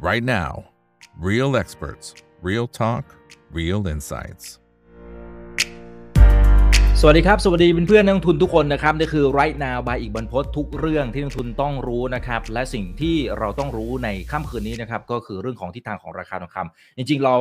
right now. Real experts, real talk, real insights. สวัสดีครับ สวัสดีเพื่อนนักลงทุนทุกคนนะครับนี่คือ right now by อีกบรรพททุกเรื่องที่นักลงทุนต้องรู้นะครับ และสิ่งที่เราต้องรู้ในค่ำคืนนี้นะครับ ก็คือเรื่องของทิศทางของราคาทองคำจริงๆ เรา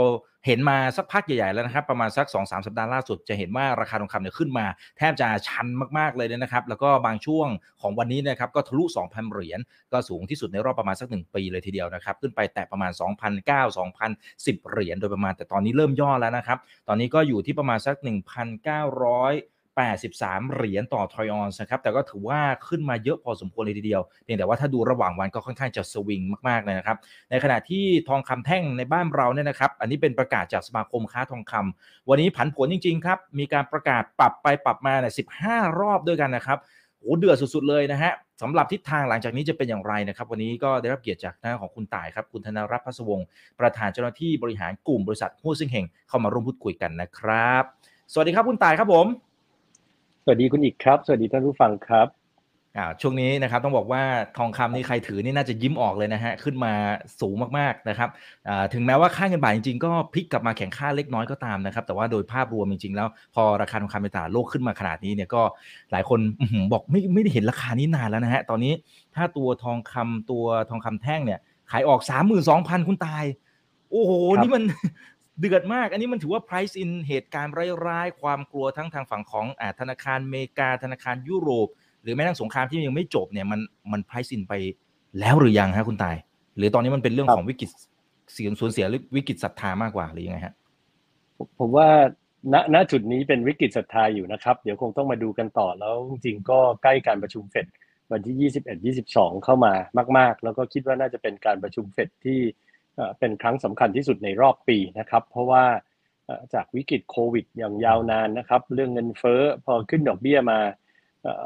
เห็นมาสักพักใหญ่ๆแล้วนะครับ ประมาณสัก 2-3สสัปดาห์ล่าสุดจะเห็นว่าราคาทองคำเนี่ยขึ้นมา แทบจะชันมากๆเลยนะครับ แล้วก็บางช่วงของวันนี้นะครับก็ทะลุ 2,000 เหรียญก็สูงที่สุดในรอบประมาณสัก 1 ปีเลยทีเดียวนะครับ ขึ้นไปแตะประมาณ 2,009 2,010 เหรียญโดยประมาณแต่ตอนนี้เริ่มย่อแล้วนะครับ ตอนนี้ก็อยู่ที่ประมาณสัก 1,900 83 เหรียญต่อทรอยออนส์นะครับ แต่ก็ถือว่าขึ้นมาเยอะพอสมควรเลยทีเดียว เพียงแต่ว่าถ้าดูระหว่างวันก็ค่อนข้างจะสวิงมากๆเลยนะครับ ในขณะที่ทองคำแท่งในบ้านเราเนี่ยนะครับ อันนี้เป็นประกาศจากสมาคมค้าทองคำวันนี้ผันผวนจริงๆครับ มีการประกาศปรับไปปรับมาเนี่ย15รอบด้วยกันนะครับโอ้เดือดสุดๆเลยนะฮะสำหรับทิศทางหลังจากนี้จะเป็นอย่างไรนะครับ วันนี้ก็ได้รับเกียรติจากหน้าของคุณต่ายครับ คุณธนรัตน์พัสวงศ์ประธานเจ้าหน้าที่บริหารกลุ่มบริษัทหุ้นซิงเฮงเข้ามาร่วมพูดคุยกันนะครับ สวัสดีครับคุณต่ายครับผมส วัสดีคุณอีกครับ สวัสดีท่านผู้ฟังครับอ่าช่วงนี้นะครับต้องบอกว่าทองคำนี่ใครถือนี่น่าจะยิ้มออกเลยนะฮะขึ้นมาสูงมากๆนะครับอ่าถึงแม้ว่าค่าเงินบาทจริงๆ ก็พลิกกลับมาแข็งค่าเล็กน้อยก็ตามนะครับแต่ว่าโดยภาพรวมจริงๆ แล้ว พอราคาทองคำในตลาดโลกขึ้นมาขนาดนี้เนี่ยก็หลายคนบอกไม่ไม่ได้เห็นราคานี้นานแล้วนะฮะตอนนี้ถ้าตัวทองคำตัวทองคำแท่งเนี่ยขายออก 32,000 คุณตาย โอ้โห นี่มัน เดือดมาก อันนี้มันถือว่า price in เหตุการณ์ร้ายๆ ความกลัวทั้งทางฝั่งของอาธนาคารอเมริกา ธนาคารยุโรป หรือแม้กระทั่งสงครามที่ยังไม่จบเนี่ยมันมัน price in ไปแล้วหรือยังฮะคุณตาย หรือตอนนี้มันเป็นเรื่องครับของวิกฤตเสียงสูญเสียหรือวิกฤตศรัทธามากกว่าหรือยังไงฮะผมผมว่าณณจุดนี้เป็นวิกฤตศรัทธาอยู่นะครับ เดี๋ยวคงต้องมาดูกันต่อแล้วจริงๆก็ใกล้การประชุมเฟดวันที่ 21 22 เข้ามามาก ๆ แล้วก็คิดว่าน่าจะเป็นการประชุมเฟดที่ เป็นครั้งสำคัญที่สุดในรอบปีนะครับ เพราะว่าจากวิกฤตโควิดอย่างยาวนานนะครับ เรื่องเงินเฟ้อพอขึ้นดอกเบี้ยมา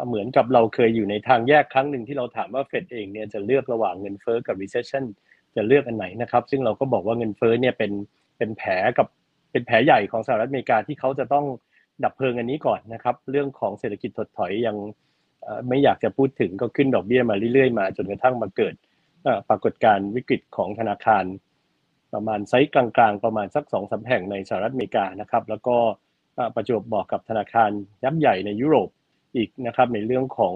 เหมือนกับเราเคยอยู่ในทางแยกครั้งหนึ่งที่เราถามว่าเฟดเองเนี่ยจะเลือกระหว่างเงินเฟ้อกับ recession จะเลือกอันไหนนะครับ ซึ่งเราก็บอกว่าเงินเฟ้อเนี่ยเป็นเป็นแผลกับเป็นแผลใหญ่ของสหรัฐอเมริกาที่เขาจะต้องดับเพลิงอันนี้ก่อนนะครับ เรื่องของเศรษฐกิจถดถอยยังไม่อยากจะพูดถึงก็ขึ้นดอกเบี้ยมาเรื่อยๆมาจนกระทั่งมาเกิด ปรากฏการณ์วิกฤตของธนาคาร ประมาณไซส์กลางๆ ประมาณสักสองสาแห่งในสหรัฐอเมริกานะครับ แล้วก็ประจวบบอกกับธนาคารยักษ์ใหญ่ในยุโรปอีกนะครับในเรื่องของ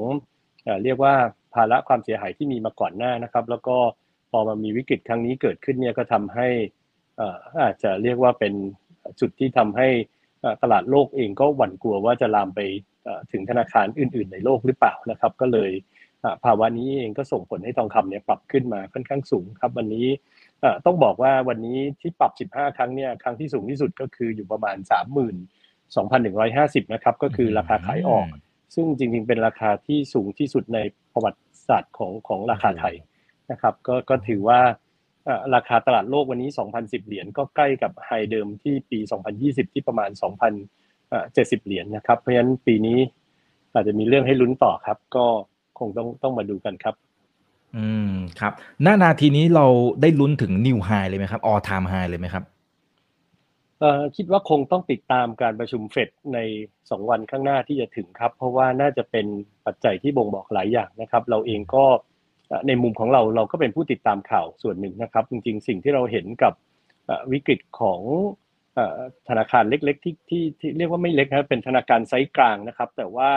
เอเรียกว่าภาระความเสียหายที่มีมาก่อนหน้านะครับ แล้วก็พอมามีวิกฤตครั้งนี้เกิดขึ้นเนี่ยก็ทำให้อ่ออาจจะเรียกว่าเป็นจุดที่ทำให้ตลาดโลกเองก็หวั่นกลัวว่าจะลามไปถึงธนาคารอื่น ๆ ในโลกหรือเปล่านะครับ ก็เลย ภาวะนี้เองก็ส่งผลให้ทองคำเนี่ยปรับขึ้นมาค่อนข้างสูงครับ วันนี้เอ่อต้องบอกว่าวันนี้ที่ปรับ 15 ครั้งเนี่ยครั้งที่สูงที่สุดก็คืออยู่ประมาณ 32,150 นะครับ ก็คือราคาขายออก ซึ่งจริงๆ เป็นราคาที่สูงที่สุดในประวัติศาสตร์ของของราคาไทยนะครับ ก็ก็ถือว่าเอ่อราคาตลาดโลกวันนี้ 2,010 เหรียญก็ใกล้กับไฮเดิมที่ปี 2020 ที่ประมาณ 2,070 เหรียญนะครับ เพราะฉะนั้นปีนี้อาจจะมีเรื่องให้ลุ้นต่อครับ ก็ คงต้องต้องมาดูกันครับ อืมครับหน้านาทีนี้เราได้ลุ้นถึงนิวไฮเลยไหมครับออทามไฮเลยไหมครับเอ่อคิดว่าคงต้องติดตามการประชุมเฟดใน 2 วันข้างหน้าที่จะถึงครับ เพราะว่าน่าจะเป็นปัจจัยที่บ่งบอกหลายอย่างนะครับ เราเองก็เอ่อในมุมของเราเราก็เป็นผู้ติดตามข่าวส่วนหนึ่งนะครับ จริงๆ สิ่งที่เราเห็นกับเอ่อวิกฤตของเอ่อธนาคารเล็กๆ ที่ที่ที่เรียกว่าไม่เล็กนะครับเป็นธนาคารไซส์กลางนะครับ แต่ว่า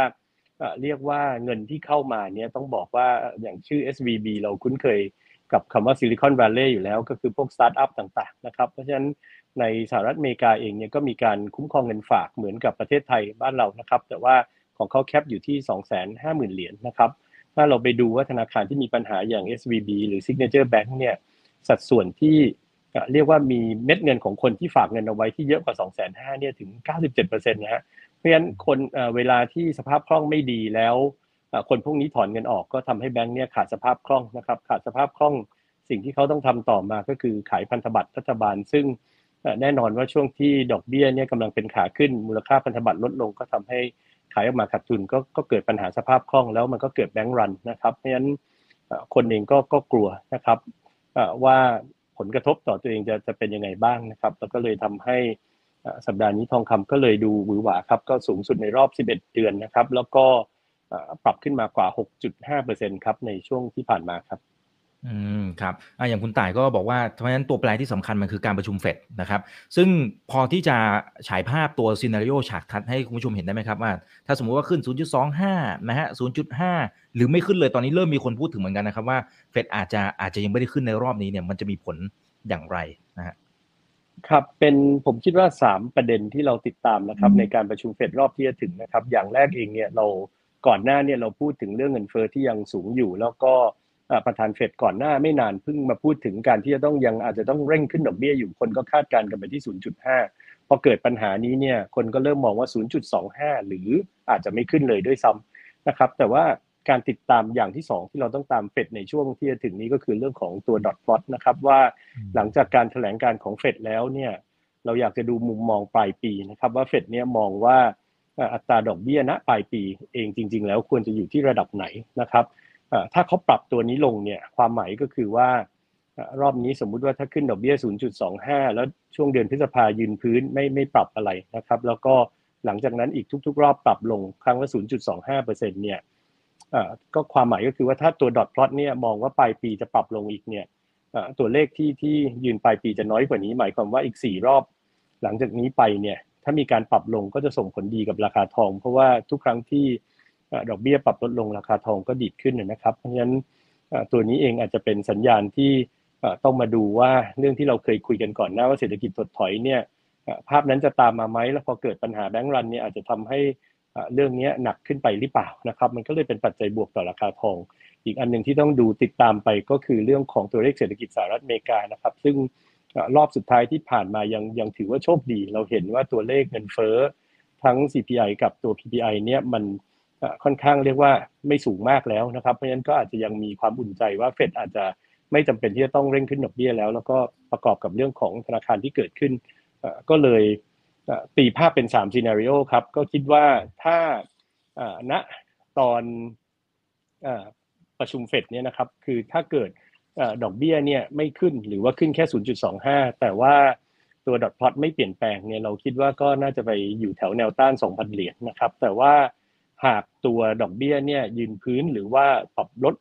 เรียกว่าเงินที่เข้ามาเนี่ยต้องบอกว่าอย่างชื่อ SVB เราคุ้นเคยกับคำว่า Silicon Valley อยู่แล้วก็คือพวกสตาร์ทอัพต่างๆนะครับ เพราะฉะนั้นในสหรัฐอเมริกาเองเนี่ยก็มีการคุ้มครองเงินฝากเหมือนกับประเทศไทยบ้านเรานะครับ แต่ว่าของเขา cap อยู่ที่ 250,000 เหรียญนะครับ ถ้าเราไปดูว่าธนาคารที่มีปัญหาอย่าง SVB หรือ Signature Bank เนี่ยสัดส่วนที่ เรียกว่ามีเม็ดเงินของคนที่ฝากเงินเอาไว้ที่เยอะกว่า250,000เนี่ยถึง 97%นะฮะเพราะฉะนั้นคนเวลาที่สภาพคล่องไม่ดีแล้วคนพวกนี้ถอนเงินออกก็ทำให้แบงก์เนี่ยขาดสภาพคล่องนะครับขาดสภาพคล่องสิ่งที่เขาต้องทำต่อมาก็คือขายพันธบัตรรัฐบาล ซึ่งแน่นอนว่าช่วงที่ดอกเบี้ยเนี่ยกำลังเป็นขาขึ้นมูลค่าพันธบัตรลดลงก็ทำให้ขายออกมาขาดทุนก็ก็เกิดปัญหาสภาพคล่องแล้วมันก็เกิดแบงก์รันนะครับเพราะฉะนั้นคนเองก็ก็กลัวนะครับว่า ผลกระทบต่อตัวเองจะจะเป็นยังไงบ้างนะครับ แล้วก็เลยทำให้สัปดาห์นี้ทองคำก็เลยดูหวือหวาครับก็สูงสุดในรอบ 11 เดือนนะครับ แล้วก็ปรับขึ้นมากว่า 6.5%ครับในช่วงที่ผ่านมาครับ อืมครับอ่าอย่างคุณต่ายก็บอกว่าเพราะฉะนั้นตัวแปรที่สำคัญมันคือการประชุมเฟดนะครับ ซึ่งพอที่จะฉายภาพตัวซีนารีโอฉากทัดให้คุณผู้ชมเห็นได้ไหมครับว่า ถ้าสมมุติว่าขึ้น 0.25 นะฮะ 0.5 หรือไม่ขึ้นเลยตอนนี้เริ่มมีคนพูดถึงเหมือนกันนะครับว่าเฟดอาจจะอาจจะยังไม่ได้ขึ้นในรอบนี้เนี่ยมันจะมีผลอย่างไรนะฮะครับเป็นผมคิดว่า 3 ประเด็นที่เราติดตามนะครับ ในการประชุมเฟดรอบที่จะถึงนะครับ อย่างแรกเองเนี่ยเราก่อนหน้าเนี่ยเราพูดถึงเรื่องเงินเฟอ้อที่ยังสูงอยู่แล้วก็ ประธานเฟดก่อนหน้าไม่นานเพิ่งมาพูดถึงการที่จะต้องยังอาจจะต้องเร่งขึ้นดอกเบี้ยอยู่คนก็คาดการณ์กันไปที่ 0.5 พอเกิดปัญหานี้เนี่ยคนก็เริ่มมองว่า 0.25 หรืออาจจะไม่ขึ้นเลยด้วยซ้ำนะครับแต่ว่าการติดตามอย่างที่ 2 ที่เราต้องตามเฟดในช่วงที่จะถึงนี้ก็คือเรื่องของตัวดอทพลอตนะครับว่าหลังจากการแถลงการของเฟดแล้วเนี่ยเราอยากจะดูมุมมองปลายปีนะครับว่าเฟดเนี่ยมองว่าอัตราดอกเบี้ยณปลายปีเองจริง ๆ แล้วควรจะอยู่ที่ระดับไหนนะครับ ถ้าเขาปรับตัวนี้ลงเนี่ยความหมายก็คือว่ารอบนี้สมมุติว่าถ้าขึ้นดอกเบี้ย 0.25 แล้วช่วงเดือนพฤษภายืนพื้นไม่ไม่ปรับอะไรนะครับ แล้วก็หลังจากนั้นอีกทุก ๆ รอบปรับลงครั้งละ 0.25%เนี่ยก็ความหมายก็คือว่าถ้าตัวดอทพลอตเนี่ยมองว่าปลายปีจะปรับลงอีกเนี่ยตัวเลขที่ที่ยืนปลายปีจะน้อยกว่านี้ หมายความว่าอีก 4 รอบ หลังจากนี้ไปเนี่ยถ้ามีการปรับลงก็จะส่งผลดีกับราคาทอง เพราะว่าทุกครั้งที่ ดอกเบี้ยปรับลดลงราคาทองก็ดีดขึ้นนะครับ เพราะฉะนั้นตัวนี้เองอาจจะเป็นสัญญาณที่ต้องมาดูว่าเรื่องที่เราเคยคุยกันก่อนหน้าว่าเศรษฐกิจถดถอยเนี่ยภาพนั้นจะตามมาไหมแล้วพอเกิดปัญหาแบงก์รันเนี่ยอาจจะทำให้เรื่องนี้หนักขึ้นไปหรือเปล่านะครับ มันก็เลยเป็นปัจจัยบวกต่อราคาทอง อีกอันหนึ่งที่ต้องดูติดตามไปก็คือเรื่องของตัวเลขเศรษฐกิจสหรัฐอเมริกานะครับ ซึ่งรอบสุดท้ายที่ผ่านมายังยังถือว่าโชคดี เราเห็นว่าตัวเลขเงินเฟ้อทั้ง CPI กับตัว PPI เนี่ยมัน ค่อนข้างเรียกว่าไม่สูงมากแล้วนะครับ เพราะฉะนั้นก็อาจจะยังมีความอุ่นใจว่าเฟดอาจจะไม่จำเป็นที่จะต้องเร่งขึ้นดอกเบี้ยแล้ว แล้วก็ประกอบกับเรื่องของธนาคารที่เกิดขึ้น ก็เลยตีภาพเป็น3ซีนารีโอครับ ก็คิดว่าถ้าณตอนประชุมเฟดเนี่ยนะครับ คือถ้าเกิดดอกเบี้ยเนี่ยไม่ขึ้นหรือว่าขึ้นแค่ 0.25 แต่ว่าตัวดอทพลอตไม่เปลี่ยนแปลงเนี่ยเราคิดว่าก็น่าจะไปอยู่แถวแนวต้าน 2,000 เหรียญนะครับ แต่ว่า หากตัวดอกเบี้ยเนี่ยยืนพื้นหรือว่าปรับลด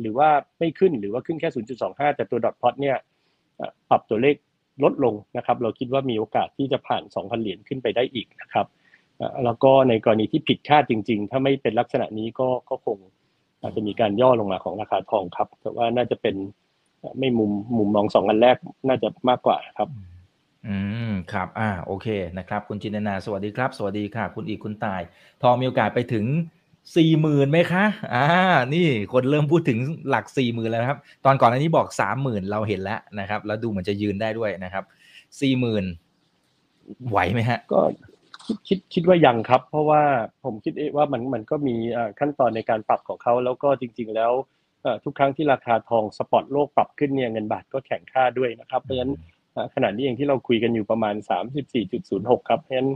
หรือว่าไม่ขึ้นหรือว่าขึ้นแค่ 0.25 แต่ตัวดอทพอตเนี่ยปรับตัวเลขลดลงนะครับ เราคิดว่ามีโอกาสที่จะผ่าน 2,000 เหรียญขึ้นไปได้อีกนะครับแล้วก็ในกรณีที่ผิดคาดจริง ๆ ถ้าไม่เป็นลักษณะนี้ก็ก็คงอาจจะมีการย่อลงมาของราคาทองครับ แต่ว่าน่าจะเป็นไม่มุมมุมมองสองอันแรกน่าจะมากกว่าครับ อืมครับ อ่า โอเคนะครับ คุณจินนา สวัสดีครับ สวัสดีค่ะ คุณอีกคุณตาย ทองมีโอกาสไปถึงสี่หมื่นไหมคะ อ่า นี่คนเริ่มพูดถึงหลักสี่หมื่นแล้วครับ ตอนก่อนอันนี้บอกสามหมื่นเราเห็นแล้วนะครับ แล้วดูเหมือนจะยืนได้ด้วยนะครับสี่หมื่นไหวไหมฮะ ก็คิดคิดคิดว่ายังครับ เพราะว่าผมคิดว่ามันมันก็มีขั้นตอนในการปรับของเขาแล้วก็จริง ๆ แล้วทุกครั้งที่ราคาทองสปอตโลกปรับขึ้นเนี่ยเงินบาทก็แข็งค่าด้วยนะครับเพราะฉะนั้น ขณะนี้เองที่เราคุยกันอยู่ประมาณ 34.06 ครับเพราะฉะนั้น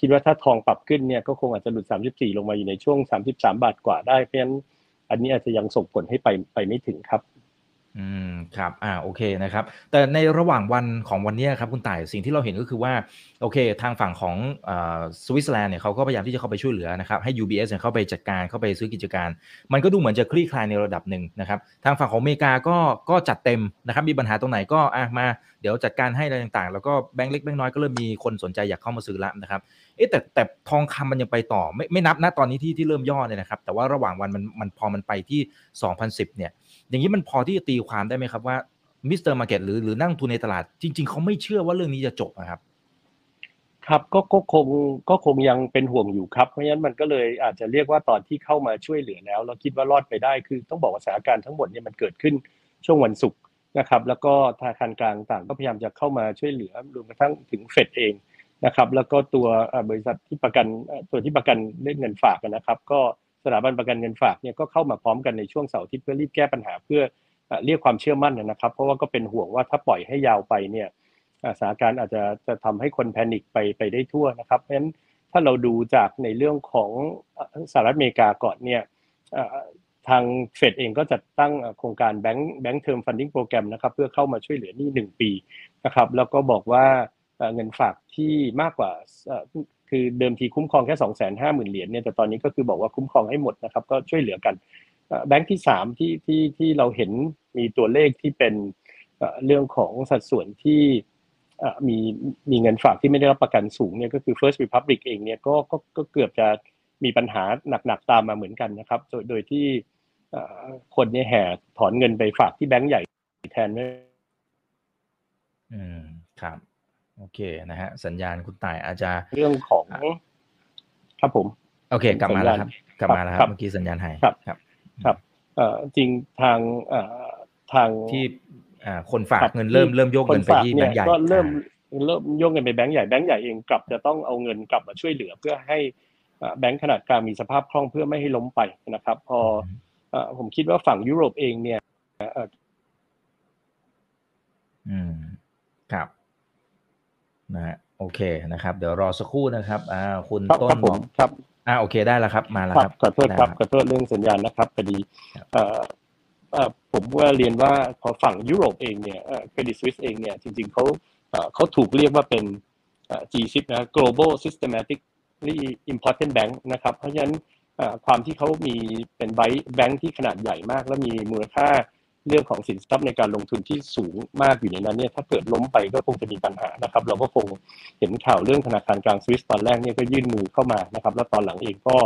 คิดว่าถ้าทองปรับขึ้นเนี่ยก็คงอาจจะหลุด 34 ลงมาอยู่ในช่วง 33 บาทกว่าได้เพราะฉะนั้นอันนี้อาจจะยังส่งผลให้ไปไปไม่ถึงครับ อืมครับอ่าโอเคนะครับ แต่ในระหว่างวันของวันนี้ครับคุณต่ายสิ่งที่เราเห็นก็คือว่าโอเค ทางฝั่งของสวิตเซอร์แลนด์เนี่ยเขาก็พยายามที่จะเข้าไปช่วยเหลือนะครับให้ UBS เนี่ยเข้าไปจัดการเข้าไปซื้อกิจการ มันก็ดูเหมือนจะคลี่คลายในระดับหนึ่งนะครับทางฝั่งของอเมริกาก็ก็จัดเต็มนะครับมีปัญหาตรงไหนก็อะมาเดี๋ยวจัดการให้อะไรต่างๆ แล้วก็แบงก์เล็กแบงก์น้อยก็เริ่มมีคนสนใจอยากเข้ามาซื้อล้วนะครับ เอ๊ะแต่แต่ทองคำมันยังไปต่อไม่ไม่นับนะตอนนี้ที่ที่เริ่มย่อเนี่ยนะครับ แต่ว่าระหว่างวันมันมันพอมันไปที่ 2010 เนี่ย อย่างนี้มันพอที่จะตีความได้ไหมครับว่าMr. Market หรือหรือนักลงทุนในตลาด จริง ๆเขาไม่เชื่อว่าเรื่องนี้จะจบนะครับ ครับก็ก็คงก็คงยังเป็นห่วงอยู่ครับเพราะฉะนั้นมันก็เลยอาจจะเรียกว่าตอนที่เข้ามาช่วยเหลือแล้วเราคิดว่ารอดไปได้คือต้องบอกว่าสถานการณ์ทั้งหมดเนี่ยมันเกิดขึ้นช่วงวันศุกร์นะครับ แล้วก็ธนาคารกลางต่างก็พยายามจะเข้ามาช่วยเหลือรวมกระทั่งถึงเฟดเอง นะครับแล้วก็ตัวบริษัทที่ประกันตัวที่ประกันเรื่องเงินฝากนะครับก็สถาบันประกันเงินฝากเนี่ยก็เข้ามาพร้อมกันในช่วงเสาร์ที่เพื่อรีบแก้ปัญหาเพื่อเรียกความเชื่อมั่นนะครับ เพราะว่าก็เป็นห่วงว่าถ้าปล่อยให้ยาวไปเนี่ยสถานการณ์อาจจะจะทำให้คน panic ไปไปได้ทั่วนะครับเพราะฉะนั้นถ้าเราดูจากในเรื่องของสหรัฐอเมริกาก่อนเนี่ยทางเฟดเองก็จัดตั้งโครงการ Bank Bank Term Funding Program นะครับเพื่อเข้ามาช่วยเหลือนี้หนึ่งปีนะครับแล้วก็บอกว่า เงินฝากที่มากกว่าคือเดิมทีคุ้มครองแค่ 2 5 0 0 0 0เหรียญเนี่ยแต่ตอนนี้ก็คือบอกว่าคุ้มครองให้หมดนะครับ ก็ช่วยเหลือกันแบงค์ที่สามที่ที่ที่เราเห็นมีตัวเลขที่เป็นเรื่องของสัดส่วนที่มีมีเงินฝากที่ไม่ได้รับประกันสูงเนี่ยก็คือ First Republic เองเนี่ยก็ก็ก็เกือบจะมีปัญหาหนักๆตามมาเหมือนกันนะครับ โดยโดยที่คนเนี่ยแห่ถอนเงินไปฝากที่แบงก์ใหญ่แทนไม่อืมครับ โอเคนะฮะสัญญาณคุณต่ายอาจจะเรื่องของครับผม โอเค กลับมาแล้วครับ กลับมาแล้วครับเมื่อกี้สัญญาณหายครับครับ ครับเอ่อจริงทางเอ่อทางที่อ่าคนฝากเงินเริ่มเริ่มโยกเงินไปที่แบงก์ใหญ่ก็เริ่มเริ่มโยกเงินไปแบงก์ใหญ่แบงก์ใหญ่เองกลับจะต้องเอาเงินกลับมาช่วยเหลือเพื่อให้แบงก์ขนาดกลางมีสภาพคล่องเพื่อไม่ให้ล้มไปนะครับ พอผมคิดว่าฝั่งยุโรปเองเนี่ยอืมครับ นะฮะโอเคนะครับ เดี๋ยวรอสักครู่นะครับอ่าคุณต้นบอกครับอ่าโอเคได้แล้วครับมาแล้วครับขอโทษครับขอโทษเรื่องสัญญาณนะครับพอดีเอ่อผมว่าเรียนว่าพอฝั่งยุโรปเองเนี่ยเครดิตสวิสเองเนี่ยจริงๆเขาเขาถูกเรียกว่าเป็น G10 นะ global systematically important bank นะครับ เพราะฉะนั้นความที่เขามีเป็นไบแบงค์ที่ขนาดใหญ่มาก และมีมูลค่า เรื่องของสินทรัพย์ในการลงทุนที่สูงมากอยู่ในนั้นเนี่ยถ้าเกิดล้มไปก็คงจะมีปัญหานะครับ เราก็คงเห็นข่าวเรื่องธนาคารกลางสวิสตอนแรกเนี่ยก็ยื่นมือเข้ามานะครับ แล้วตอนหลังเองก็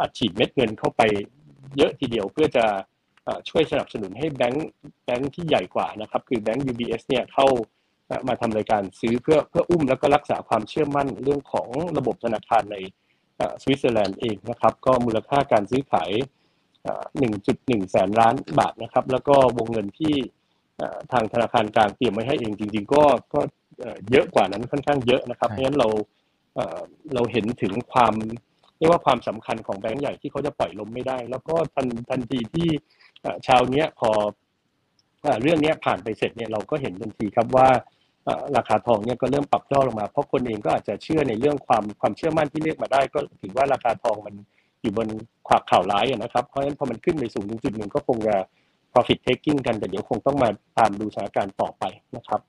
อัดฉีดเม็ดเงินเข้าไปเยอะทีเดียวเพื่อจะช่วยสนับสนุนให้แบงค์แบงค์ที่ใหญ่กว่านะครับ คือแบงค์ UBS เนี่ยเข้ามาทำรายการซื้อเพื่อเพื่ออุ้มแล้วก็รักษาความเชื่อมั่นเรื่องของระบบธนาคารในสวิตเซอร์แลนด์เองนะครับ ก็มูลค่าการซื้อขาย 1.1 แสนล้านบาทนะครับ แล้วก็วงเงินที่ทางธนาคารกลางเตรียมไว้ให้เองจริง ๆ ก็ก็เยอะกว่านั้นค่อนข้างเยอะนะครับ เพราะฉะนั้นเราเราเห็นถึงความเรียกว่าความสำคัญของแบงก์ใหญ่ที่เขาจะปล่อยล้มไม่ได้ แล้วก็ทันทันทีที่ชาวเนี้ยพอเรื่องนี้ผ่านไปเสร็จเนี่ยเราก็เห็นทันทีครับว่าราคาทองเนี่ยก็เริ่มปรับย่อลงมา เพราะคนเองก็อาจจะเชื่อในเรื่องความความเชื่อมั่นที่เรียกมาได้ ก็ถือว่าราคาทองมัน อยู่บนขวากข่าวร้ายนะครับ เพราะฉะนั้นพอมันขึ้นไปสูงถึงจุดหนึ่งก็คงจะ profit taking กันแต่เดี๋ยวคงต้องมาตามดูสถานการณ์ต่อไปนะครับ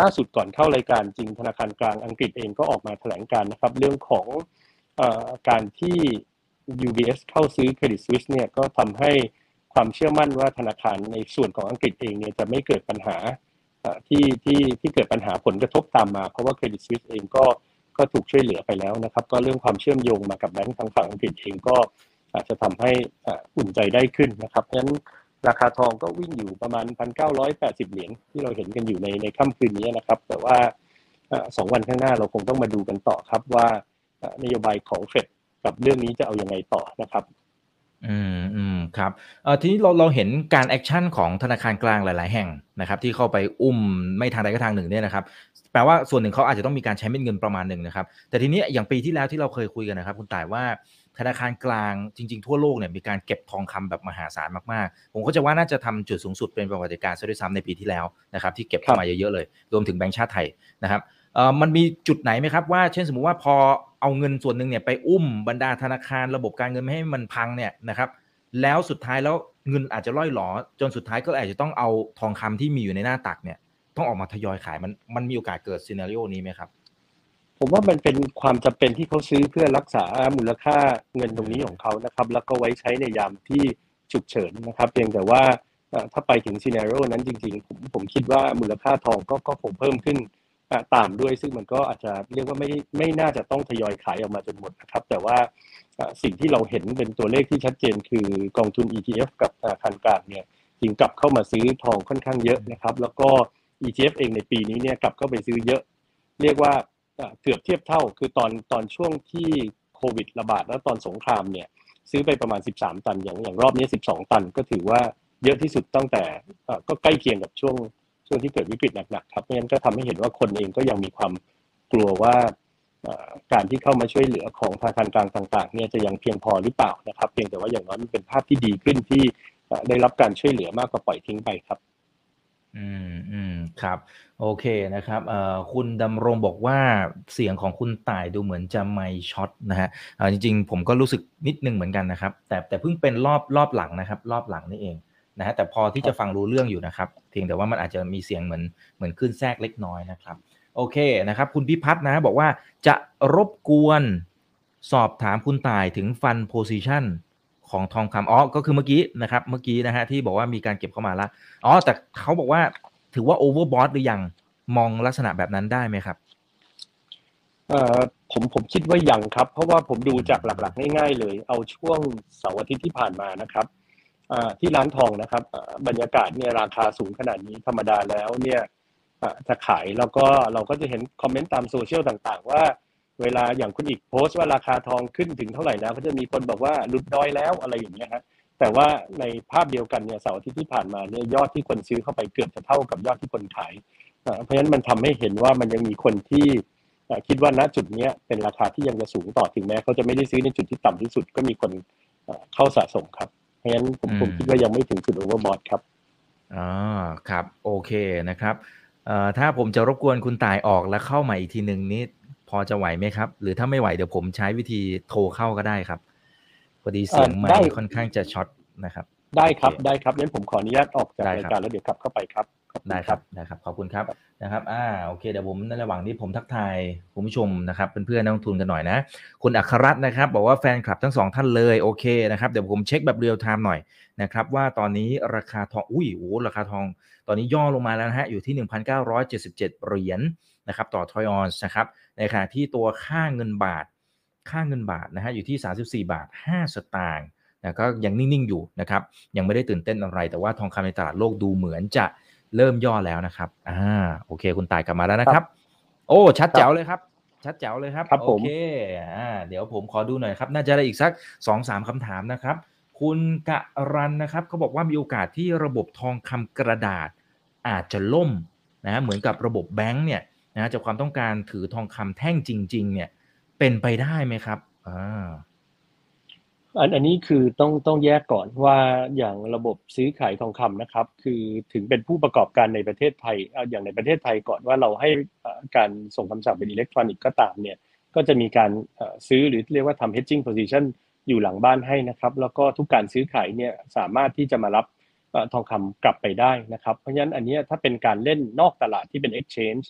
ล่าสุดก่อนเข้ารายการจริงธนาคารกลางอังกฤษเองก็ออกมาแถลงการนะครับ เรื่องของการที่ UBS เข้าซื้อ Credit Suisse เนี่ยก็ทำให้ความเชื่อมั่นว่าธนาคารในส่วนของอังกฤษเองเนี่ยจะไม่เกิดปัญหาที่ที่ที่เกิดปัญหาผลกระทบตามมา เพราะว่าเครดิตสวิสเองก็ ก็ถูกช่วยเหลือไปแล้วนะครับ ก็เรื่องความเชื่อมโยงมากับแบงก์ทางฝั่งอังกฤษเองก็อาจจะทำให้อุ่นใจได้ขึ้นนะครับเพราะฉะนั้นราคาทองก็วิ่งอยู่ประมาณ 1,980 เหรียญที่เราเห็นกันอยู่ในในค่ำคืนนี้นะครับ แต่ว่าสองวันข้างหน้าเราคงต้องมาดูกันต่อครับว่านโยบายของเฟดกับเรื่องนี้จะเอาอยัางไงต่อนะครับ อืมอืมครับเอ่อทีนี้เราเราเห็นการแอคชั่นของธนาคารกลางหลาย ๆ แห่งนะครับ ที่เข้าไปอุ้มไม่ทางใดก็ทางหนึ่งเนี่ยนะครับ แปลว่าส่วนหนึ่งเขาอาจจะต้องมีการใช้เม็ดเงินประมาณหนึ่งนะครับ แต่ทีนี้อย่างปีที่แล้วที่เราเคยคุยกันนะครับ คุณต่ายว่าธนาคารกลางจริง ๆ ทั่วโลกเนี่ยมีการเก็บทองคำแบบมหาศาลมาก ๆ ผมก็จะว่าน่าจะทำจุดสูงสุดเป็นประวัติการซะด้วยซ้ำในปีที่แล้วนะครับ ที่เก็บเข้ามาเยอะ ๆ เลย รวมถึงแบงก์ชาติไทยนะครับ มันมีจุดไหนไหมครับว่าเช่นสมมุติว่าพอเอาเงินส่วนหนึ่งเนี่ยไปอุ้มบรรดาธนาคารระบบการเงินไม่ให้มันพังเนี่ยนะครับแล้วสุดท้ายแล้วเงินอาจจะล่อยหลอจนสุดท้ายก็อาจจะต้องเอาทองคำที่มีอยู่ในหน้าตักเนี่ยต้องออกมาทยอยขายมันมันมีโอกาสเกิดซีนารีโอนี้ไหมครับ ผมว่ามันเป็นความจำเป็นที่เขาซื้อเพื่อรักษามูลค่าเงินตรงนี้ของเขานะครับ แล้วก็ไว้ใช้ในยามที่ฉุกเฉินนะครับ เพียงแต่ว่าถ้าไปถึงซีนารีโอนั้นจริงๆ ผมผมคิดว่ามูลค่าทองก็ก็คงเพิ่มขึ้น ตามด้วย ซึ่งมันก็อาจจะเรียกว่าไม่ไม่น่าจะต้องทยอยขายออกมาจนหมดนะครับ แต่ว่าสิ่งที่เราเห็นเป็นตัวเลขที่ชัดเจนคือกองทุน ETF กับธนาคารกลางเนี่ยจริงกลับเข้ามาซื้อทองค่อนข้างเยอะนะครับ แล้วก็ ETF เองในปีนี้เนี่ยกลับเข้าไปซื้อเยอะ เรียกว่าเกือบเทียบเท่า คือตอนตอนช่วงที่โควิดระบาดแล้วตอนสงครามเนี่ยซื้อไปประมาณ 13 ตันอย่างอย่างรอบนี้ 12 ตัน ก็ถือว่าเยอะที่สุดตั้งแต่ก็ใกล้เคียงกับช่วง ช่วงที่เกิดวิกฤตหนักๆครับเพราะฉะนั้นก็ทำให้เห็นว่าคนเองก็ยังมีความกลัวว่าการที่เข้ามาช่วยเหลือของธนาคารกลางต่างๆเนี่ยจะยังเพียงพอหรือเปล่านะครับ เพียงแต่ว่าอย่างน้อยมันเป็นภาพที่ดีขึ้นที่ได้รับการช่วยเหลือมากกว่าปล่อยทิ้งไปครับ อืมอืมครับ โอเคนะครับเอ่อคุณดำรงบอกว่าเสียงของคุณต่ายดูเหมือนจะไม่ช็อตนะฮะเอ่อจริงๆ ผมก็รู้สึกนิดนึงเหมือนกันนะครับ แต่แต่เพิ่งเป็นรอบรอบหลังนะครับ รอบหลังนี่เอง นะฮะแต่พอที่จะฟังรู้เรื่องอยู่นะครับเพียงแต่ว่ามันอาจจะมีเสียงเหมือนเหมือนขึ้นแทรกเล็กน้อยนะครับ โอเคนะครับ คุณพิพัฒน์นะบอกว่าจะรบกวนสอบถามคุณตายถึงฟันโพซิชันขของทองคำอ๋อก็คือเมื่อกี้นะครับเมื่อกี้นะฮะที่บอกว่ามีการเก็บเข้ามาละอ๋อแต่เขาบอกว่าถือว่าโอเวอร์บอทหรือยังมองลักษณะแบบนั้นได้ไหมครับเอ่อผมผมคิดว่ายังครับ เพราะว่าผมดูจากหลักๆง่ายๆเลย เอาช่วงเสาร์อาทิตย์ที่ผ่านมานะครับอ่า ที่ร้านทองนะครับบรรยากาศเนี่ยราคาสูงขนาดนี้ธรรมดาแล้วเนี่ยจะขายแล้วก็เราก็จะเห็นคอมเมนต์ตามโซเชียลต่างๆ ว่าเวลาอย่างคุณอีกโพสต์ว่าราคาทองขึ้นถึงเท่าไหร่แล้วก็จะมีคนบอกว่าหลุดดอยแล้วอะไรอย่างเงี้ยฮะแต่ว่าในภาพเดียวกันเนี่ยเสาร์อาทิตย์ที่ผ่านมาเนี่ยยอดที่คนซื้อเข้าไปเกือบจะเท่ากับยอดที่คนขายเพราะฉะนั้นมันทำให้เห็นว่ามันยังมีคนที่คิดว่าณจุดเนี้ยเป็นราคาที่ยังจะสูงต่อถึงแม้เขาจะไม่ได้ซื้อในจุดที่ต่ำที่สุดก็มีคนเข้าสะสมครับ เพราะฉะนั้นผมอืมผมคิดว่ายังไม่ถึงจุดโอเวอร์บอทครับอ๋อครับ โอเคนะครับเอ่อถ้าผมจะรบกวนคุณตายออกแล้วเข้าใหม่อีกทีหนึ่งนี้พอจะไหวไหมครับ หรือถ้าไม่ไหวเดี๋ยวผมใช้วิธีโทรเข้าก็ได้ครับพอดีเสียงเอ่อไมได้ค์ค่อนข้างจะช็อตนะครับ ได้ครับโอเคได้ครับงั้นผมขออนุญาตออกจากได้ครับรายการแล้วเดี๋ยวกลับเข้าไปครับขอณได้ครับได้ครับขอบคุณครับนะครับอ่าโอเคเดี๋ยวผมในระหว่างนี้ผมทักทายคุณผู้ชมนะครับเพื่อนๆนักลงทุนกันหน่อยนะ คุณอัครรัตน์นะครับ บอกว่าแฟนคลับทั้งสองท่านเลยโอเคนะครับเดี๋ยวผมเช็คแบบ real time หน่อยนะครับว่าตอนนี้ราคาทองอุ้ยโอ้โหราคาทอง ตอนนี้ย่อลงมาแล้วนะฮะอยู่ที่ 1,977เหรียญนะครับต่อ troy ounce นะครับในขณะที่ตัวค่าเงินบาทค่าเงินบาทนะฮะอยู่ที่ 34 บาท 5 สตางค์ นะก็ยังนิ่ง ๆ อยู่นะครับยังไม่ได้ตื่นเต้นอะไร แต่ว่าทองคำในตลาดโลกดูเหมือนจะเริ่มย่อแล้วนะครับอ่าโอเค คุณตายกลับมาแล้วนะครับ โอ้ ชัดแจ๋วเลยครับ ชัดแจ๋วเลยครับครับผมโอเคอ่าเดี๋ยวผมขอดูหน่อยครับ น่าจะได้อีกสักสองสามคำถามนะครับ คุณกะรันนะครับเขาบอกว่ามีโอกาสที่ระบบทองคำกระดาษอาจจะล่มนะเหมือนกับระบบแบงก์เนี่ยนะจากความต้องการถือทองคำแท่งจริง ๆ เนี่ย เป็นไปได้ไหมครับอ่า อันอันนี้คือต้องต้องแยกก่อนว่าอย่างระบบซื้อขายทองคำนะครับ คือถึงเป็นผู้ประกอบการในประเทศไทยเอาอย่างในประเทศไทยก่อนว่าเราให้อ่อการส่งคำสั่งเป็นอิเล็กทรอนิกส์ก็ตามเนี่ยก็จะมีการซื้อหรือเรียกว่าทำ hedging position อยู่หลังบ้านให้นะครับ แล้วก็ทุกการซื้อขายเนี่ยสามารถที่จะมารับอทองคำกลับไปได้นะครับ เพราะฉะนั้นอันนี้ถ้าเป็นการเล่นนอกตลาดที่เป็น exchange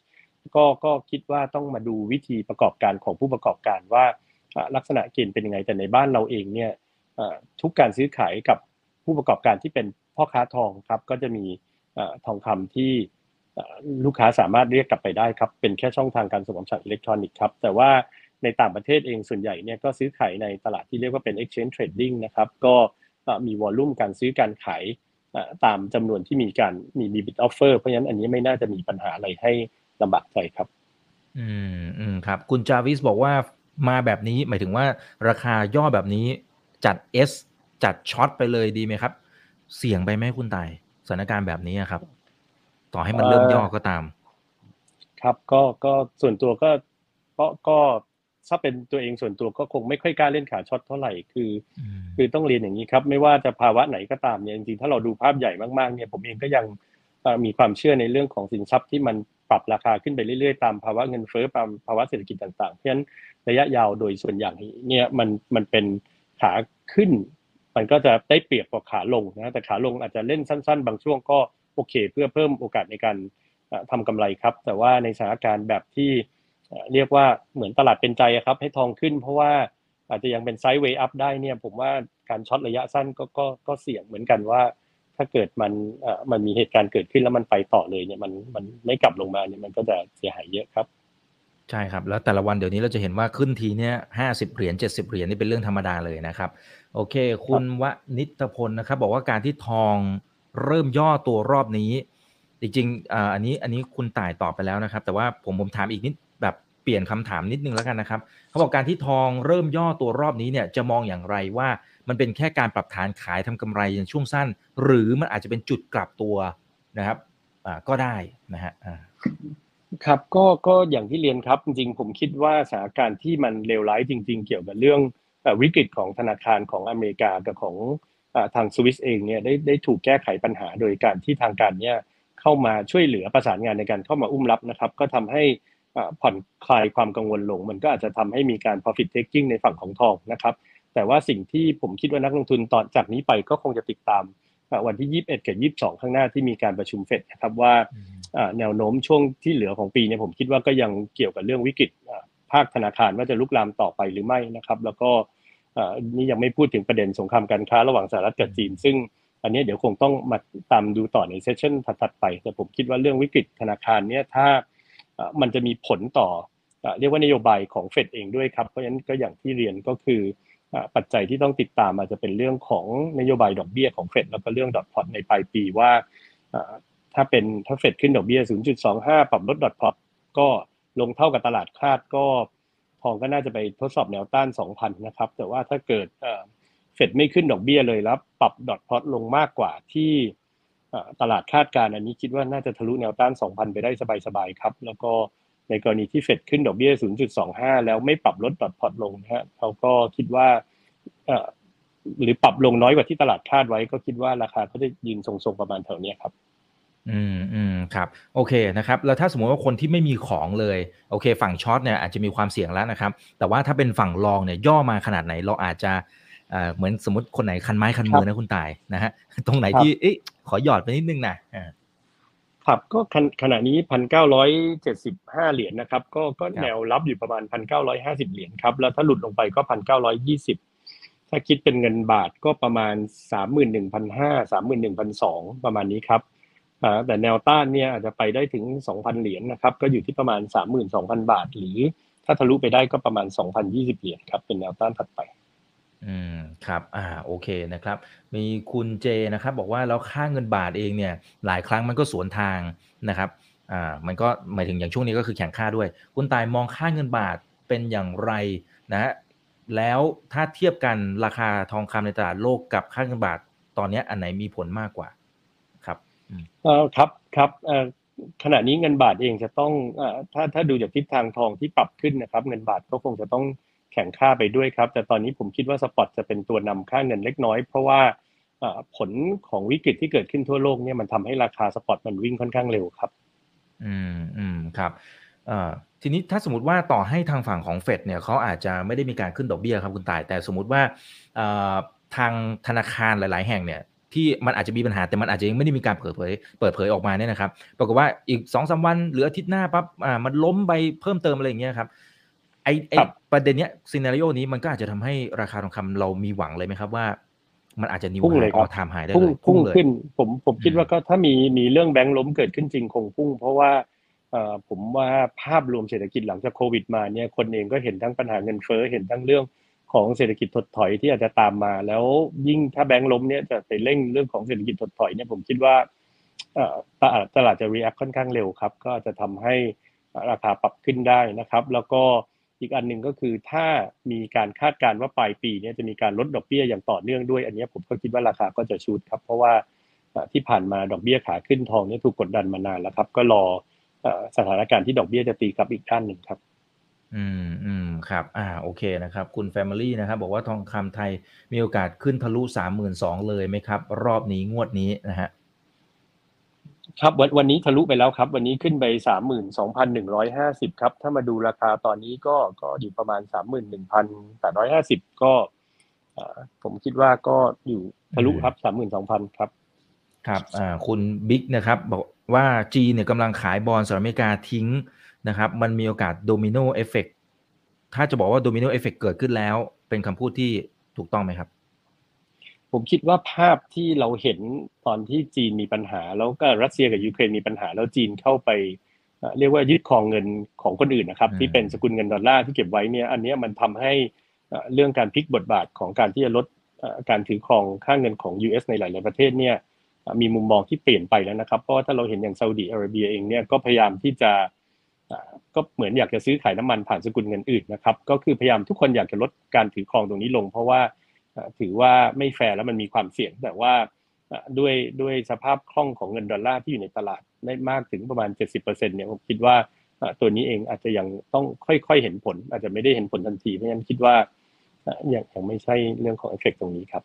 ก็ก็คิดว่าต้องมาดูวิธีประกอบการของผู้ประกอบการว่า ลักษณะเกณฑ์เป็นยังไง แต่ในบ้านเราเองเนี่ยทุกการซื้อขายกับผู้ประกอบการที่เป็นพ่อค้าทองครับ ก็จะมีอทองคำที่ลูกค้าสามารถเรียกกลับไปได้ครับ เป็นแค่ช่องทางการส่งคำสั่งอิเล็กทรอนิกส์ครับ แต่ว่าในต่างประเทศเองส่วนใหญ่เนี่ยก็ซื้อขายในตลาดที่เรียกว่าเป็น exchange trading นะครับ ก็มีวอลลุ่มการซื้อการขายตามจำนวนที่มีการมี limit offer เพราะฉะนั้นอันนี้ไม่น่าจะมีปัญหาอะไรให้ลำบากใจครับ อืมอืมครับ คุณจาวิสบอกว่า มาแบบนี้หมายถึงว่าราคาย่อแบบนี้จัด S จัดช็อตไปเลยดีไหมครับ เสี่ยงไปไหมคุณตายสถานการณ์แบบนี้อะครับ ต่อให้มันเริ่มย่อก็ตาม ครับก็ก็ส่วนตัวก็ก็ก็ถ้าเป็นตัวเองส่วนตัวก็คงไม่ค่อยกล้าเล่นขาช็อตเท่าไหร่คืออืมคือต้องเรียนอย่างนี้ครับ ไม่ว่าจะภาวะไหนก็ตามเนี่ยจริงๆถ้าเราดูภาพใหญ่มากๆเนี่ยผมเองก็ยังเอ่อมีความเชื่อในเรื่องของสินทรัพย์ที่มัน ปรับราคาขึ้นไปเรื่อยๆ ตามภาวะเงินเฟ้อตามภาวะเศรษฐกิจต่างๆ เพราะฉะนั้นระยะยาวโดยส่วนอย่างเนี่ยมันมันเป็นขาขึ้น มันก็จะได้เปรียบกว่าขาลงนะแต่ขาลงอาจจะเล่นสั้น ๆ บางช่วงก็โอเค เพื่อเพิ่มโอกาสในการเอ่อทำกำไรครับ แต่ว่าในสถานการณ์แบบที่เรียกว่าเหมือนตลาดเป็นใจครับ ให้ทองขึ้น เพราะว่าอาจจะยังเป็นไซด์เวย์อัพได้เนี่ยผมว่าการช็อตระยะสั้นก็ก็ก็เสี่ยงเหมือนกันว่า ถ้าเกิดมันมันมีเหตุการณ์เกิดขึ้นแล้วมันไปต่อเลยเนี่ยมันมันไม่กลับลงมาเนี่ยมันก็จะเสียหายเยอะครับ ใช่ครับแล้วแต่ละวันเดี๋ยวนี้เราจะเห็นว่าขึ้นทีเนี่ยห้าสิบเหรียญเจ็ดสิบเหรียญนี่เป็นเรื่องธรรมดาเลยนะครับ โอเค คุณวนิตพลนะครับ บอกว่าการที่ทองเริ่มย่อตัวรอบนี้ จริงๆอันนี้อันนี้คุณต่ายตอบไปแล้วนะครับ แต่ว่าผมผมถามอีกนิดแบบเปลี่ยนคำถามนิดนึงแล้วกันนะครับเขาบอกการที่ทองเริ่มย่อตัวรอบนี้เนี่ยจะมองอย่างไรว่า มันเป็นแค่การปรับฐานขายทำกำไรในช่วงสั้น หรือมันอาจจะเป็นจุดกลับตัวนะครับก็ได้นะฮะครับก็ก็อย่างที่เรียนครับจริงๆ ผมคิดว่าสถานการณ์ที่มันเลวร้ายจริง ๆ เกี่ยวกับเรื่องอวิกฤตของธนาคารของอเมริกากับของอทางสวิสเองเนี่ยได้ได้ถูกแก้ไขปัญหาโดยการที่ทางการเนี่ยเข้ามาช่วยเหลือประสานงานในการเข้ามาอุ้มรับนะครับ ก็ทำให้ผ่อนคลายความกังวลลง มันก็อาจจะทำให้มีการ profit taking ในฝั่งของทองนะครับ แต่ว่าสิ่งที่ผมคิดว่านักลงทุนตอนจากนี้ไปก็คงจะติดตามวันที่ 21 กับ 22 ข้างหน้าที่มีการประชุมเฟดนะครับว่าแนวโน้มช่วงที่เหลือของปีเนี่ยผมคิดว่าก็ยังเกี่ยวกับเรื่องวิกฤตภาคธนาคารว่าจะลุกลามต่อไปหรือไม่นะครับ แล้วก็นี่ยังไม่พูดถึงประเด็นสงครามการค้าระหว่างสหรัฐกับจีน ซึ่งอันนี้เดี๋ยวคงต้องมาตามดูต่อในเซสชันถัดๆไป แต่ผมคิดว่าเรื่องวิกฤตธนาคารเนี่ยถ้ามันจะมีผลต่อเรียกว่านโยบายของเฟดเองด้วยครับเพราะฉะนั้นก็อย่างที่เรียนก็คือ ปัจจัยที่ต้องติดตามอาจจะเป็นเรื่องของนโยบายดอกเบี้ยของเฟดแล้วก็เรื่องดอทพอตในปลายปีว่าถ้าเป็นถ้าเฟดขึ้นดอกเบี้ย 0.25 ปรับลดดอทพอตก็ลงเท่ากับตลาดคาดก็ทองก็น่าจะไปทดสอบแนวต้าน 2,000 นะครับ แต่ว่าถ้าเกิดเฟดไม่ขึ้นดอกเบี้ยเลยแล้วปรับดอทพอตลงมากกว่าที่ตลาดคาดการอันนี้คิดว่าน่าจะทะลุแนวต้าน 2,000 ไปได้สบายๆครับ แล้วก็ ในกรณีที่เฟดขึ้นดอกเบี้ย 0.25 แล้วไม่ปรับลดดอทพอตลงนะฮะเขาก็คิดว่าหรือปรับลงน้อยกว่าที่ตลาดคาดไว้ ก็คิดว่าราคาก็จะยืนทรงๆประมาณแถวนี้ครับอืมอืมครับโอเคนะครับแล้วถ้าสมมติว่าคนที่ไม่มีของเลยโอเค ฝั่งช็อตเนี่ยอาจจะมีความเสี่ยงแล้วนะครับ แต่ว่าถ้าเป็นฝั่งลองเนี่ยย่อมาขนาดไหนเราอาจจะเหมือนสมมติคนไหนคันไม้คันมือนะคุณตายนะฮะตรงไหนที่เอ๊ะขอหยอดไปนิดนึงนะอ่า ครับก็ขณะนี้พันเก้าร้อยเจ็ดสิบห้าเหรียญนะครับ ก็ก็แนวรับอยู่ประมาณพันเก้าร้อยห้าสิบเหรียญครับแล้วถ้าหลุดลงไปก็พันเก้าร้อยยี่สิบถ้าคิดเป็นเงินบาทก็ประมาณสามหมื่นหนึ่งพันห้าสามหมื่นหนึ่งพันสองประมาณนี้ครับแต่แนวต้านเนี่ยอาจจะไปได้ถึงสองพันเหรียญนะครับ ก็อยู่ที่ประมาณสามหมื่นสองพันบาท หรือถ้าทะลุไปได้ก็ประมาณสองพันยี่สิบเหรียญครับเป็นแนวต้านถัดไป อืม ครับ อ่า โอเคนะครับ มีคุณเจนะครับ บอกว่าแล้วค่าเงินบาทเองเนี่ย หลายครั้งมันก็สวนทางนะครับ อ่า มันก็หมายถึงอย่างช่วงนี้ก็คือแข่งค่าด้วย คุณตายมองค่าเงินบาทเป็นอย่างไรนะฮะ แล้วถ้าเทียบกันราคาทองคำในตลาดโลกกับค่าเงินบาทตอนนี้อันไหนมีผลมากกว่า ครับเออครับ ครับเออขณะนี้เงินบาทเองจะต้องถ้าถ้าดูจากทิศทางทองที่ปรับขึ้นนะครับ เงินบาทก็คงจะต้อง แข่งค่าไปด้วยครับ แต่ตอนนี้ผมคิดว่าสปอตจะเป็นตัวนำค่าเงินเล็กน้อย เพราะว่าผลของวิกฤตที่เกิดขึ้นทั่วโลกเนี่ยมันทำให้ราคาสปอตมันวิ่งค่อนข้างเร็วครับ อืมอืมครับทีนี้ถ้าสมมติว่าต่อให้ทางฝั่งของเฟดเนี่ยเขาอาจจะไม่ได้มีการขึ้นดอกเบี้ยครับคุณตาย แต่สมมติว่าทางธนาคารหลาย ๆ แห่งเนี่ยที่มันอาจจะมีปัญหาแต่มันอาจจะยังไม่ได้มีการเปิดเผยเปิดเผยออกมาเนี่ยนะครับปรากฏว่าอีกสองสาวันหรืออาทิตย์หน้าปั๊บอ่ามันล้มไปเพิ่มเติมอะไรอย่างเงี้ยครับ ไอไอประเด็นเนี้ยซีนารีโอนี้มันก็อาจจะทำให้ราคาทองคำเรามีหวังเลยไหมครับว่า มันอาจจะนิวไฮออทามไฮได้เลยพุ่งขึ้น ผมผมคิดว่าก็ถ้ามีมีเรื่องแบงก์ล้มเกิดขึ้นจริงคงพุ่ง เพราะว่าเอ่อผมว่าภาพรวมเศรษฐกิจหลังจากโควิดมาเนี่ยคนเองก็เห็นทั้งปัญหาเงินเฟ้อเห็นทั้งเรื่องของเศรษฐกิจถดถอยที่อาจจะตามมา แล้วยิ่งถ้าแบงก์ล้มเนี่ยจะไปเร่งเรื่องของเศรษฐกิจถดถอยเนี่ยผมคิดว่าเอ่อตลาดจะ react ค่อนข้างเร็วครับ ก็จะทำให้ราคาปรับขึ้นได้นะครับ แล้วก็ อีกอันหนึ่งก็คือถ้ามีการคาดการณ์ว่าปลายปีนี้จะมีการลดดอกเบี้ยอย่างต่อเนื่องด้วย อันนี้ผมก็คิดว่าราคาก็จะ shoot ครับ เพราะว่าที่ผ่านมาดอกเบี้ยขาขึ้นทองนี่ถูกกดดันมานานแล้วครับ ก็รอสถานการณ์ที่ดอกเบี้ยจะตีกลับอีกด้านหนึ่งครับ อืมอืมครับ อ่าโอเคนะครับ คุณแฟมิลี่นะครับ บอกว่าทองคำไทยมีโอกาสขึ้นทะลุสามหมื่นสองเลยไหมครับ รอบนี้งวดนี้นะฮะ ครับวันวันนี้ทะลุไปแล้วครับ วันนี้ขึ้นไปสามหมื่นสองพันหนึ่งร้อยห้าสิบครับ ถ้ามาดูราคาตอนนี้ก็ก็อยู่ประมาณสามหมื่นหนึ่งพันแปดร้อยห้าสิบก็ผมคิดว่าก็อยู่ทะลุครับสามหมื่นสองพันครับ ครับอ่าคุณบิ๊กนะครับ บอกว่าจีนเนี่ยกำลังขายบอลสหรัฐอเมริกาทิ้งนะครับ มันมีโอกาส domino effect ถ้าจะบอกว่า domino effect เกิดขึ้นแล้ว เป็นคำพูดที่ถูกต้องไหมครับ ผมคิดว่าภาพที่เราเห็นตอนที่จีนมีปัญหา แล้วก็รัสเซียกับยูเครนมีปัญหา แล้วจีนเข้าไปเรียกว่ายึดครองเงินของคนอื่นนะครับ ที่เป็นสกุลเงินดอลลาร์ที่เก็บไว้เนี่ยอันนี้มันทำให้เรื่องการพลิกบทบาทของการที่จะลดการถือครองค่าเงินของ US ในหลาย ๆ ประเทศเนี่ยมีมุมมองที่เปลี่ยนไปแล้วนะครับ เพราะว่าถ้าเราเห็นอย่างซาอุดีอาระเบียเองเนี่ยก็พยายามที่จะก็เหมือนอยากจะซื้อขายน้ำมันผ่านสกุลเงินอื่นนะครับ ก็คือพยายามทุกคนอยากจะลดการถือครองตรงนี้ลง เพราะว่า ถือว่าไม่แฟร์แล้วมันมีความเสี่ยงแต่ว่าด้วยด้วยสภาพคล่องของเงินดอลลาร์ที่อยู่ในตลาดได้มากถึงประมาณ 70%เนี่ยผมคิดว่าตัวนี้เองอาจจะยังต้องค่อยๆเห็นผล อาจจะไม่ได้เห็นผลทันทีเพราะฉะนั้นคิดว่ายังยังไม่ใช่เรื่องของเอฟเฟกตรงนี้ครับ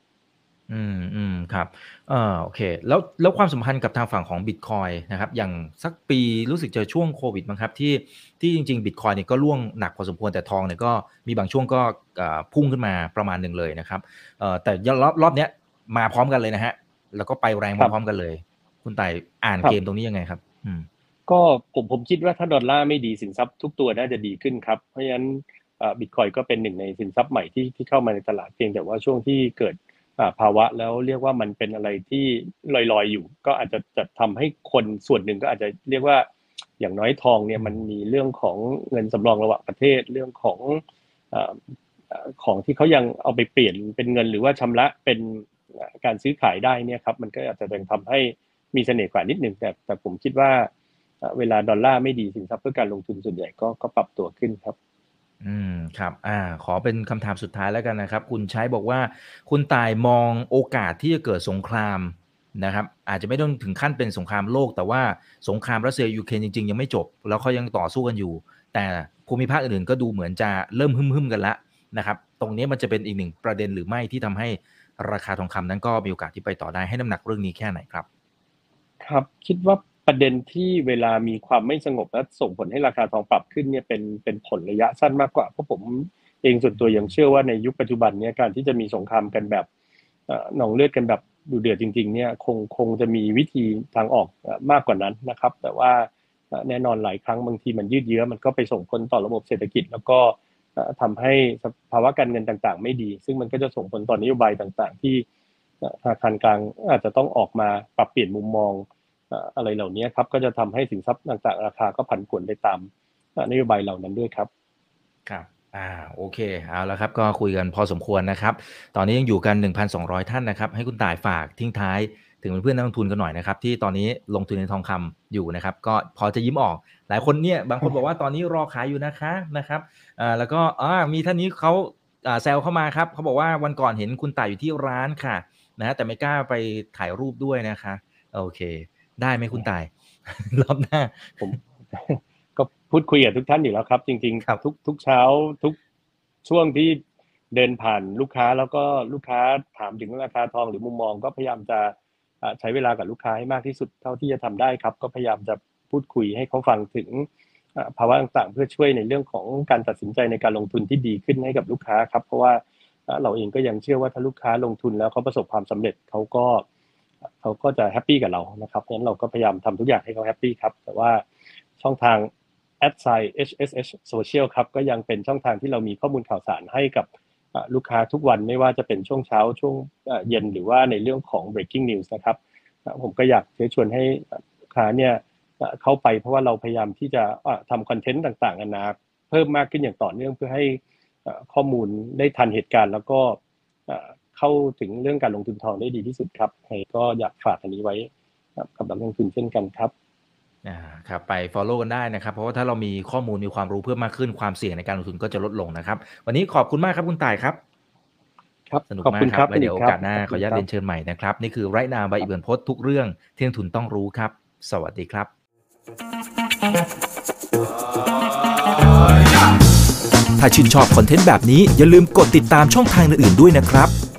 อืมอืมครับเออโอเค แล้วแล้วความสัมพันธ์กับทางฝั่งของบิตคอยนะครับ อย่างสักปีรู้สึกจะช่วงโควิดมั้งครับ ที่ที่จริงๆบิตคอยเนี่ยก็ร่วงหนักพอสมควรแต่ทองเนี่ยก็มีบางช่วงก็พุ่งขึ้นมาประมาณหนึ่งเลยนะครับเอ่อแต่รอบรอบเนี้ยมาพร้อมกันเลยนะฮะ แล้วก็ไปแรงพร้อมกันเลย คุณไต่อ่านเกมตรงนี้ยังไงครับ อืม ก็ผมผมคิดว่าถ้าดอลลาร์ไม่ดีสินทรัพย์ทุกตัวน่าจะดีขึ้นครับเพราะฉะนั้นบิตคอยก็เป็นหนึ่งในสินทรัพย์ใหม่ที่ที่เข้ามาในตลาดเพียงแต่ว่าช่วงที่เกิด ภาวะแล้วเรียกว่ามันเป็นอะไรที่ลอยๆอยู่ ก็อาจจะจะทำให้คนส่วนหนึ่งก็อาจจะเรียกว่าอย่างน้อยทองเนี่ยมันมีเรื่องของเงินสำรองระหว่างประเทศเรื่องของของที่เขายังเอาไปเปลี่ยนเป็นเงินหรือว่าชำระเป็นการซื้อขายได้เนี่ยครับมันก็อาจจะเป็นทำให้มีเสน่ห์กว่านิดหนึ่งแต่แต่ผมคิดว่าเวลาดอลลาร์ไม่ดีสินทรัพย์เพื่อการลงทุนส่วนใหญ่ก็ก็ปรับตัวขึ้นครับ อืมครับ อ่า ขอเป็นคำถามสุดท้ายแล้วกันนะครับ คุณใช้บอกว่า คุณตายมองโอกาสที่จะเกิดสงครามนะครับ อาจจะไม่ต้องถึงขั้นเป็นสงครามโลก แต่ว่าสงครามรัสเซียยูเครนจริง ๆ ยังไม่จบ แล้วเขายังต่อสู้กันอยู่ แต่ภูมิภาคอื่นๆก็ดูเหมือนจะเริ่มหึ่มๆกันละนะครับ ตรงนี้มันจะเป็นอีกหนึ่งประเด็นหรือไม่ที่ทำให้ราคาทองคำนั้นก็มีโอกาสที่ไปต่อได้ให้น้ำหนักเรื่องนี้แค่ไหนครับ ครับคิดว่า ประเด็นที่เวลามีความไม่สงบและส่งผลให้ราคาทองปรับขึ้นเนี่ยเป็นเป็นผลระยะสั้นมากกว่าเพราะผมเองส่วนตัวยังเชื่อว่าในยุคปัจจุบันเนี่ยการที่จะมีสงครามกันแบบหนองเลือดกันแบบดูเดือดจริง ๆ เนี่ยคงคงจะมีวิธีทางออกมากกว่านั้นนะครับ แต่ว่าแน่นอนหลายครั้งบางทีมันยืดเยื้อมันก็ไปส่งผลต่อระบบเศรษฐกิจ แล้วก็ทำให้ภาวะการเงินต่างๆ ไม่ดี ซึ่งมันก็จะส่งผลต่อนโยบายต่างๆ ที่ธนาคารกลางอาจจะต้องออกมาปรับเปลี่ยนมุมมอง อะไรเหล่านี้ครับก็จะทำให้สินทรัพย์ต่างๆ ราคาก็ผันผวนไปตามนโยบายเหล่านั้นด้วยครับครับอ่าโอเคเอาแล้วครับก็คุยกันพอสมควรนะครับ ตอนนี้ยังอยู่กัน 1,200 ท่านนะครับ ให้คุณต่ายฝากทิ้งท้ายถึงเพื่อนนักลงทุนกันหน่อยนะครับที่ตอนนี้ลงทุนในทองคำอยู่นะครับ ก็พอจะยิ้มออก หลายคนเนี่ยบางคนบอกว่าตอนนี้รอขายอยู่นะคะนะครับอ่าแล้วก็อ่ามีท่านนี้เขาอ่าแซวเข้ามาครับเขาบอกว่าวันก่อนเห็นคุณต่ายอยู่ที่ร้านค่ะนะแต่ไม่กล้าไปถ่ายรูปด้วยนะคะ โอเค ได้ไหมคุณตาย รอบหน้า ผม ก็พูดคุยกับทุกท่านอยู่แล้วครับ จริงๆทุกทุกเช้าทุกช่วงที่เดินผ่านลูกค้าแล้วก็ลูกค้าถามถึงราคาทองหรือมุมมอง ก็พยายามจะใช้เวลากับลูกค้าให้มากที่สุดเท่าที่จะทำได้ครับ ก็พยายามจะพูดคุยให้เขาฟังถึงภาวะต่างๆ เพื่อช่วยในเรื่องของการตัดสินใจในการลงทุนที่ดีขึ้นให้กับลูกค้าครับ เพราะว่าเราเองก็ยังเชื่อว่าถ้าลูกค้าลงทุนแล้วเขาประสบความสำเร็จเขาก็ เขาก็จะ happy กับเรานะครับงั้นเราก็พยายามทำทุกอย่างให้เขา happy ครับ แต่ว่าช่องทาง a d s i HSH Social ครับก็ยังเป็นช่องทางที่เรามีข้อมูลข่าวสารให้กับลูกค้าทุกวันไม่ว่าจะเป็นช่วงเช้าช่วงเย็นหรือว่าในเรื่องของ breaking news นะครับ ผมก็อยากเชิญชวนให้ลูกค้าเนี่ยเข้าไปเพราะว่าเราพยายามที่จะทำ content ต่างๆนานาเพิ่มมากขึ้นอย่างต่อเนื่องเพื่อให้ข้อมูลได้ทันเหตุการณ์ แล้วก็ เข้าถึงเรื่องการลงทุนทองได้ดีที่สุดครับใครก็อยากฝากอันนี้ไว้กับนักลงทุนเช่นกันครับอ่าครับไป follow กันได้นะครับ เพราะว่าถ้าเรามีข้อมูลมีความรู้เพิ่มมากขึ้นความเสี่ยงในการลงทุนก็จะลดลงนะครับ วันนี้ขอบคุณมากครับคุณต่ายครับ ครับสนุกมากครับแล้วเดี๋ยวโอกาสหน้าขออนุญาตเรียนเชิญใหม่นะครับ นี่คือไรนาใบอิเบิร์นพทุกเรื่องที่นักทุนต้องรู้ครับ สวัสดีครับ ถ้าชื่นชอบคอนเทนต์แบบนี้อย่าลืมกดติดตามช่องทางอื่นๆด้วยนะครับ